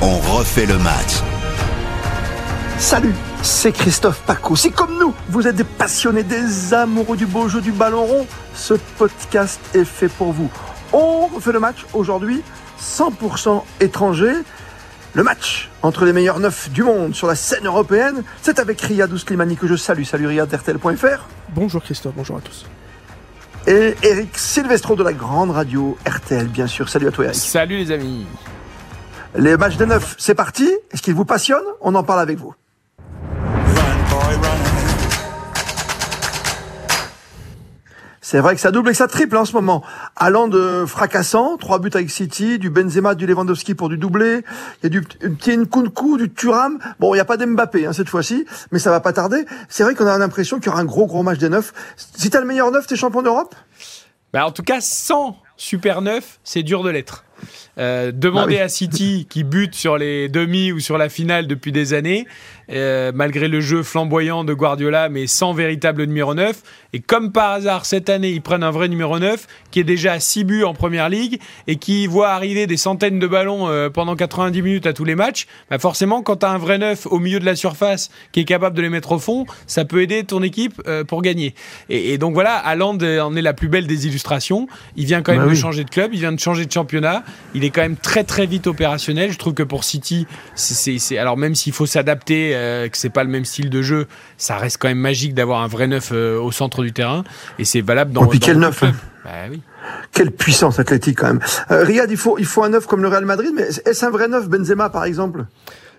On refait le match. Salut, c'est Christophe Paco. Si comme nous, vous êtes des passionnés, des amoureux du beau jeu du ballon rond, ce podcast est fait pour vous. On refait le match aujourd'hui, 100% étranger. Le match entre les meilleurs neufs du monde sur la scène européenne, c'est avec Riyad Ouslimani que je salue. Salut Riyad RTL.fr. Bonjour Christophe, bonjour à tous. Et Eric Silvestro de la grande radio RTL, bien sûr. Salut à toi Eric. Salut les amis. Les matchs des neufs, c'est parti. Est-ce qu'ils vous passionnent On en parle avec vous. C'est vrai que ça double et ça triple en ce moment. Allant de fracassant, trois buts avec City, du Benzema, du Lewandowski pour du doublé. Il y a du petit Nkunku, du Turam. Bon, il n'y a pas d'Mbappé hein, cette fois-ci, mais ça va pas tarder. C'est vrai qu'on a l'impression qu'il y aura un gros gros match des neufs. Si t'as le meilleur neuf, t'es champion d'Europe? Bah En tout cas, sans super neuf, c'est dur de l'être. Euh, demander ah à City qui bute sur les demi ou sur la finale depuis des années, euh, malgré le jeu flamboyant de Guardiola, mais sans véritable numéro 9. Et comme par hasard, cette année, ils prennent un vrai numéro 9 qui est déjà à 6 buts en première ligue et qui voit arriver des centaines de ballons euh, pendant 90 minutes à tous les matchs. Bah forcément, quand tu as un vrai 9 au milieu de la surface qui est capable de les mettre au fond, ça peut aider ton équipe euh, pour gagner. Et, et, donc voilà, Haaland en est la plus belle des illustrations. Il vient quand même bah de changer de club, il vient de changer de championnat. Il est quand même très très vite opérationnel. Je trouve que pour City, c'est alors même s'il faut s'adapter euh, que c'est pas le même style de jeu, ça reste quand même magique d'avoir un vrai neuf euh, au centre du terrain. Et c'est valable dans. Et puis quel neuf hein. bah, oui. Quelle puissance athlétique quand même. Euh, Riyad, il faut, il faut un neuf comme le Real Madrid, mais est-ce un vrai neuf Benzema par exemple?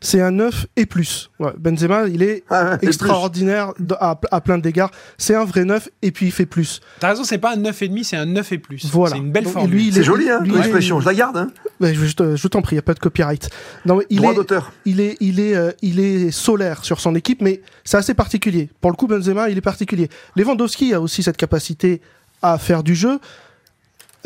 C'est un 9 et plus. Benzema, il est ah extraordinaire à, plein d'égards. C'est un vrai 9 et puis il fait plus. T'as raison, c'est pas un 9 et demi, c'est un 9 et plus. Voilà. C'est une belle forme. C'est joli, hein, l'expression. Je la garde. Hein. je, t'en prie, il n'y a pas de copyright. Non, il Droit d'auteur. Il est, il est, euh, il est solaire sur son équipe, mais c'est assez particulier. Pour le coup, Benzema, il est particulier. Lewandowski a aussi cette capacité à faire du jeu.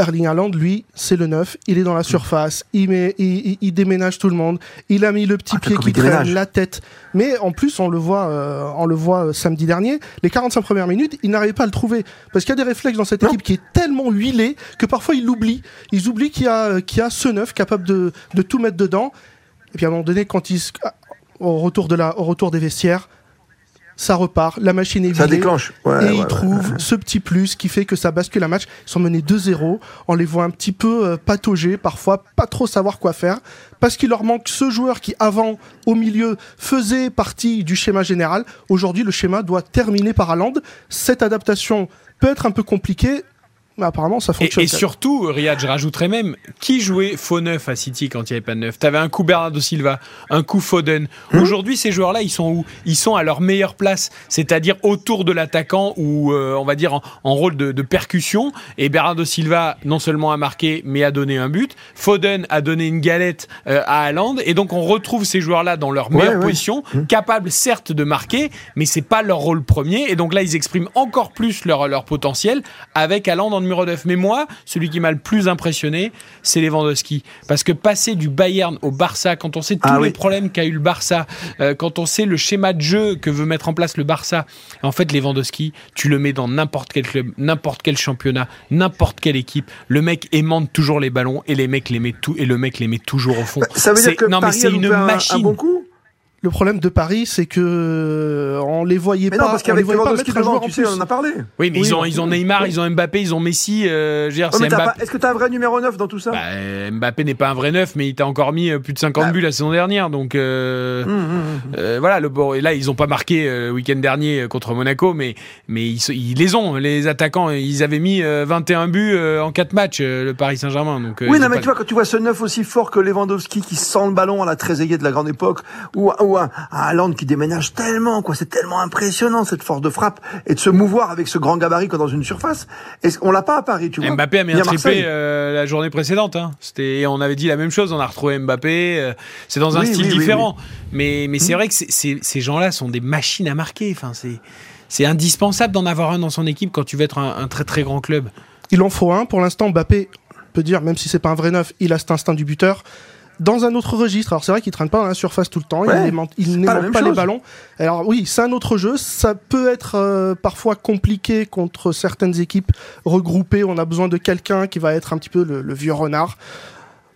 Erling Haaland, lui, c'est le neuf. Il est dans la surface. Il, met, il, déménage tout le monde. Il a mis le petit ah, pied qui traîne, la tête. Mais en plus, on le voit, euh, on le voit euh, samedi dernier. Les 45 premières minutes, il n'arrive pas à le trouver parce qu'il y a des réflexes dans cette équipe qui est tellement huilée que parfois il l'oublie. Ils oublient qu'il y a, qu'il y a ce neuf capable de, de tout mettre dedans. Et puis à un moment donné, quand il au retour de la, au retour des vestiaires, ça repart, la machine est vidée. Ça déclenche. et ils trouvent ce petit plus qui fait que ça bascule la match. Ils sont menés 2-0. On les voit un petit peu euh, patauger, parfois pas trop savoir quoi faire, parce qu'il leur manque ce joueur qui, avant, au milieu, faisait partie du schéma général. Aujourd'hui, le schéma doit terminer par Haaland. Cette adaptation peut être un peu compliquée apparemment, ça fonctionne. Et, surtout, Riyad, je rajouterais même, qui jouait faux neuf à City quand il n'y avait pas de neuf? T'avais un coup Bernardo Silva, un coup Foden. Hmm Aujourd'hui, ces joueurs-là, ils sont où? Ils sont à leur meilleure place, c'est-à-dire autour de l'attaquant ou, euh, on va dire, en, rôle de, percussion. Et Bernardo Silva, non seulement a marqué, mais a donné un but. Foden a donné une galette euh, à Haaland. Et donc, on retrouve ces joueurs-là dans leur meilleure position, hmm. capables certes de marquer, mais c'est pas leur rôle premier. Et donc là, ils expriment encore plus leur, leur potentiel avec Haaland en numéro 9. Mais moi, celui qui m'a le plus impressionné, c'est Lewandowski. Parce que passer du Bayern au Barça, quand on sait tous ah les problèmes qu'a eu le Barça, euh, quand on sait le schéma de jeu que veut mettre en place le Barça, en fait, Lewandowski, tu le mets dans n'importe quel club, n'importe quel championnat, n'importe quelle équipe, le mec aimante toujours les ballons et les mecs les met tout et le mec les met toujours au fond. Ça veut dire que non mais c'est une machine. Un bon coup le problème de Paris, c'est que euh, on les voyait mais pas. Non, parce qu'avec tu sais, on en a parlé. Oui, mais ils ont, ils ont Neymar, ils ont Mbappé, ils ont Messi. Euh, Est-ce que tu as un vrai numéro 9 dans tout ça? Bah, Mbappé n'est pas un vrai 9, mais il t'a encore mis euh, plus de 50 bah. buts la saison dernière. Donc euh, hum, hum. euh, voilà, le, bon, et là, ils ont pas marqué le week-end dernier contre Monaco, mais, mais ils, ils, les ont, les attaquants. Ils avaient mis 21 buts en 4 matchs, le Paris Saint-Germain. Donc, oui, non, mais tu vois, quand tu vois ce 9 aussi fort que Lewandowski qui sent le ballon à la Trezeguet de la grande époque, ou, ou un, un qui déménage tellement, quoi. C'est tellement impressionnant cette force de frappe et de se mouvoir avec ce grand gabarit dans une surface. Est-ce qu'on l'a pas à Paris, tu vois? Mbappé a mis un triplé euh, la journée précédente. Hein. C'était, on avait dit la même chose. On a retrouvé Mbappé. Euh, c'est dans un style différent, mais mais c'est hmm. vrai que ces gens-là sont des machines à marquer. Enfin, c'est c'est indispensable d'en avoir un dans son équipe quand tu veux être un, un très très grand club. Il en faut un. Pour l'instant, Mbappé peut dire, même si c'est pas un vrai neuf, il a cet instinct du buteur dans un autre registre. Alors c'est vrai qu'il traîne pas dans la surface tout le temps, Ouais, il n'aimante pas les ballons. Alors oui, c'est un autre jeu, ça peut être euh, parfois compliqué contre certaines équipes regroupées, on a besoin de quelqu'un qui va être un petit peu le, le vieux renard.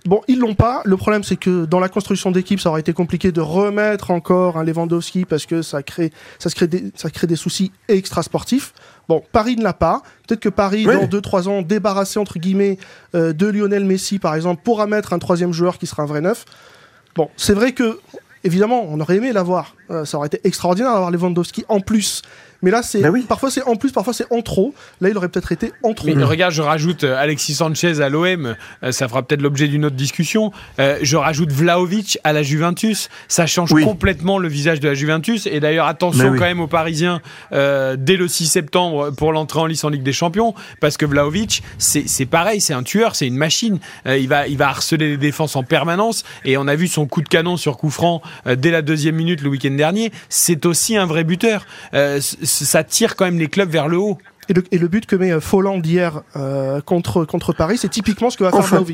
Bon, ils l'ont pas. Le problème, c'est que dans la construction d'équipe, ça aurait été compliqué de remettre encore un Lewandowski parce que ça crée, ça se crée des, ça crée des soucis extra sportifs. Bon, Paris ne l'a pas. Peut-être que Paris, Oui. dans 2-3 ans, débarrassé entre guillemets euh, de Lionel Messi, par exemple, pourra mettre un troisième joueur qui sera un vrai neuf. Bon, c'est vrai que, évidemment, on aurait aimé l'avoir. Euh, ça aurait été extraordinaire d'avoir Lewandowski en plus. Mais là, c'est Bah oui. parfois c'est en plus, parfois c'est en trop. Là, il aurait peut-être été en trop. Mais regarde, je rajoute euh, Alexis Sanchez à l'OM, euh, ça fera peut-être l'objet d'une autre discussion. Euh, je rajoute Vlaovic à la Juventus, ça change Oui. complètement le visage de la Juventus. Et d'ailleurs, attention oui. quand même aux Parisiens euh, dès le 6 septembre pour l'entrée en lice en Ligue des Champions, parce que Vlaovic, c'est c'est pareil, c'est un tueur, c'est une machine. Euh, il va il va harceler les défenses en permanence. Et on a vu son coup de canon sur coup franc euh, dès la deuxième minute le week-end dernier. C'est aussi un vrai buteur. Euh, ça tire quand même les clubs vers le haut. Et le, et le but que met euh, Folland hier euh, contre, contre Paris, c'est typiquement ce que va faire Enfin.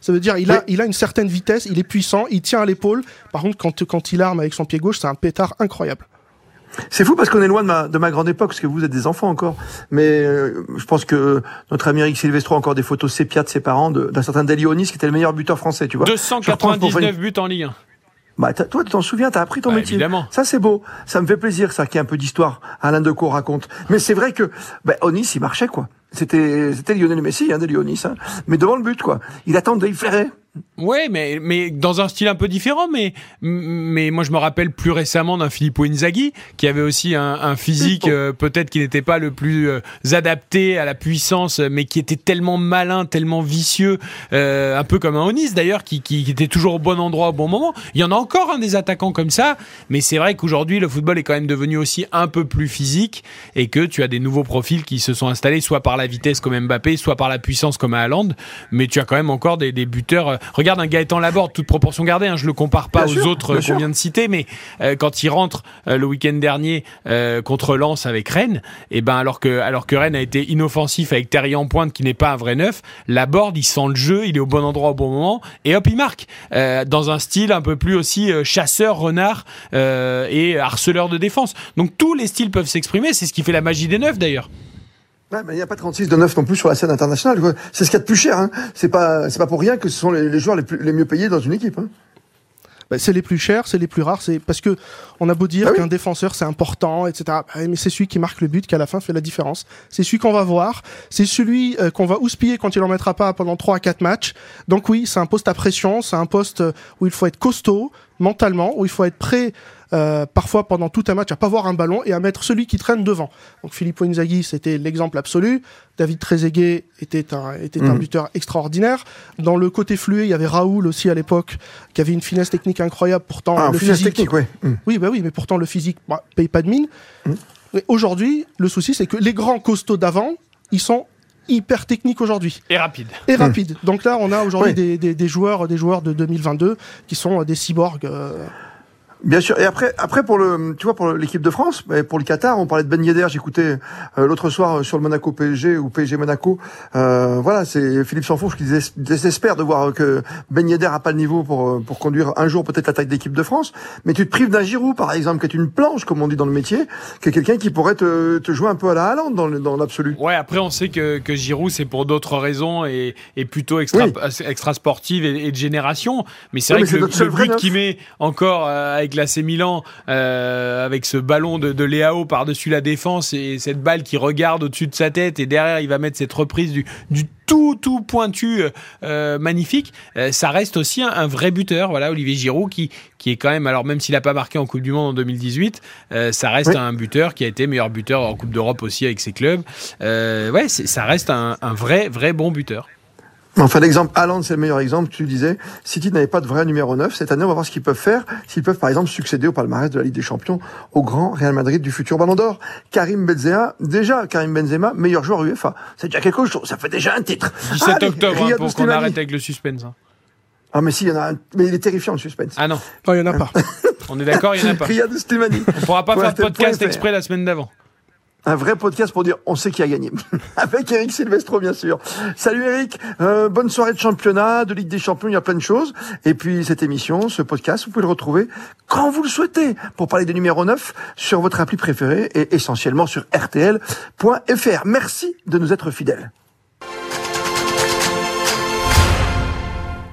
Ça veut dire il a, il a une certaine vitesse, il est puissant, il tient à l'épaule. Par contre, quand, quand il arme avec son pied gauche, c'est un pétard incroyable. C'est fou parce qu'on est loin de ma, de ma grande époque, parce que vous êtes des enfants encore. Mais euh, je pense que notre ami Eric Silvestro a encore des photos sépia de ses parents, de- d'un certain Delionis, qui était le meilleur buteur français, tu vois. Je reprends pour faire 299 une- buts en Ligue 1. Bah, toi, tu t'en souviens, t'as appris ton Bah, métier. évidemment. Ça, c'est beau. Ça me fait plaisir, ça, qu'il y ait un peu d'histoire. Alain Decaux raconte. Mais c'est vrai que, bah, Onis, il marchait, quoi. C'était, c'était Lionel Messi, hein, de Lyonis, hein. Mais devant le but, quoi. Il attendait, il flairait. Ouais, mais, mais dans un style un peu différent. Mais, mais moi, je me rappelle plus récemment d'un Filippo Inzaghi qui avait aussi un, un physique euh, peut-être qui n'était pas le plus euh, adapté à la puissance, mais qui était tellement malin, tellement vicieux, euh, un peu comme un Onis d'ailleurs, qui, qui, qui était toujours au bon endroit au bon moment. Il y en a encore un des attaquants comme ça, mais c'est vrai qu'aujourd'hui, le football est quand même devenu aussi un peu plus physique et que tu as des nouveaux profils qui se sont installés soit par la vitesse comme Mbappé, soit par la puissance comme Haaland, mais tu as quand même encore des, des buteurs. Regarde un Gaëtan Laborde, toute proportion gardée, hein, je le compare pas Bien aux sûr, autres qu'on vient de citer, mais euh, quand il rentre euh, le week-end dernier euh, contre Lens avec Rennes, et ben alors que alors que Rennes a été inoffensif avec Terrier en pointe qui n'est pas un vrai neuf, Laborde il sent le jeu, il est au bon endroit au bon moment et hop il marque dans un style un peu plus aussi chasseur, renard et harceleur de défense. Donc tous les styles peuvent s'exprimer, c'est ce qui fait la magie des neufs d'ailleurs. Ouais, mais il n'y a pas 36 de 9 non plus sur la scène internationale. C'est ce qu'il y a de plus cher. Hein. C'est pas, c'est pas pour rien que ce sont les, les joueurs les, plus, les mieux payés dans une équipe. Hein. Bah, c'est les plus chers, c'est les plus rares, c'est parce que on a beau dire Ah oui. qu'un défenseur c'est important, etc. Bah, mais c'est celui qui marque le but qui à la fin fait la différence. C'est celui qu'on va voir, c'est celui euh, qu'on va houspiller quand il en mettra pas pendant 3 à 4 matchs. Donc oui, c'est un poste à pression, c'est un poste euh, où il faut être costaud mentalement, où il faut être prêt euh, parfois pendant tout un match à pas voir un ballon et à mettre celui qui traîne devant. Donc Filippo Inzaghi, c'était l'exemple absolu. David Trezeguet était un était un Mhm. buteur extraordinaire. Dans le côté flué, il y avait Raoul aussi à l'époque qui avait une finesse technique incroyable. Pourtant, Ah, le physique, technique, ouais. Hum. oui, bah oui, mais pourtant le physique bah, paye pas de mine. Mais aujourd'hui, le souci c'est que les grands costauds d'avant, ils sont hyper techniques aujourd'hui Et rapide. et rapides. Donc là, on a aujourd'hui des, des joueurs, des joueurs de 2022 qui sont euh, des cyborgs. euh, Bien sûr. Et après, après pour le, tu vois, pour l'équipe de France, pour le Qatar, on parlait de Ben Yedder. J'écoutais euh, l'autre soir euh, sur le Monaco PSG ou PSG Monaco. Euh, voilà, c'est Philippe Sanfourche qui dés- désespère de voir que Ben Yedder a pas le niveau pour euh, pour conduire un jour peut-être l'attaque d'équipe de France. Mais tu te prives d'un Giroud, par exemple, qui est une planche, comme on dit dans le métier, qui est quelqu'un qui pourrait te, te jouer un peu à la Haaland dans dans l'absolu. Ouais, après on sait que, que Giroud c'est pour d'autres raisons et, et plutôt extra, Oui. extra sportive et, et de génération. Mais c'est Ouais, vrai mais que le, le but qu'il met encore euh, avec l'AC Milan, euh, avec ce ballon de, de Léao par-dessus la défense et cette balle qui regarde au-dessus de sa tête et derrière il va mettre cette reprise du, du tout tout pointu euh, magnifique, euh, ça reste aussi un, un vrai buteur. Voilà, Olivier Giroud qui qui est quand même alors même s'il a pas marqué en Coupe du Monde en 2018, euh, ça reste Oui. un buteur qui a été meilleur buteur en Coupe d'Europe aussi avec ses clubs. Ouais, ça reste un, un vrai vrai bon buteur. Enfin, l'exemple Haaland, c'est le meilleur exemple. Tu le disais, City n'avait pas de vrai numéro 9. Cette année, on va voir ce qu'ils peuvent faire. S'ils peuvent, par exemple, succéder au palmarès de la Ligue des Champions au grand Real Madrid du futur Ballon d'Or. Karim Benzema, déjà, Karim Benzema, meilleur joueur UEFA. C'est déjà quelque chose. Ça fait déjà un titre. 17 Allez, octobre hein, pour qu'on arrête avec le suspense. hein. Ah, mais si, il y en a un. Mais il est terrifiant, le suspense. Ah non, Non, il y en a pas. on est d'accord, il y en a pas. Riyad Slimani. On pourra pas faire de podcast exprès la semaine d'avant. Un vrai podcast pour dire on sait qui a gagné. Avec Eric Silvestro, bien sûr. Salut Eric, euh, bonne soirée de championnat, de Ligue des Champions, il y a plein de choses. Et puis cette émission, ce podcast, vous pouvez le retrouver quand vous le souhaitez pour parler des numéros 9 sur votre appli préférée et essentiellement sur rtl.fr. Merci de nous être fidèles.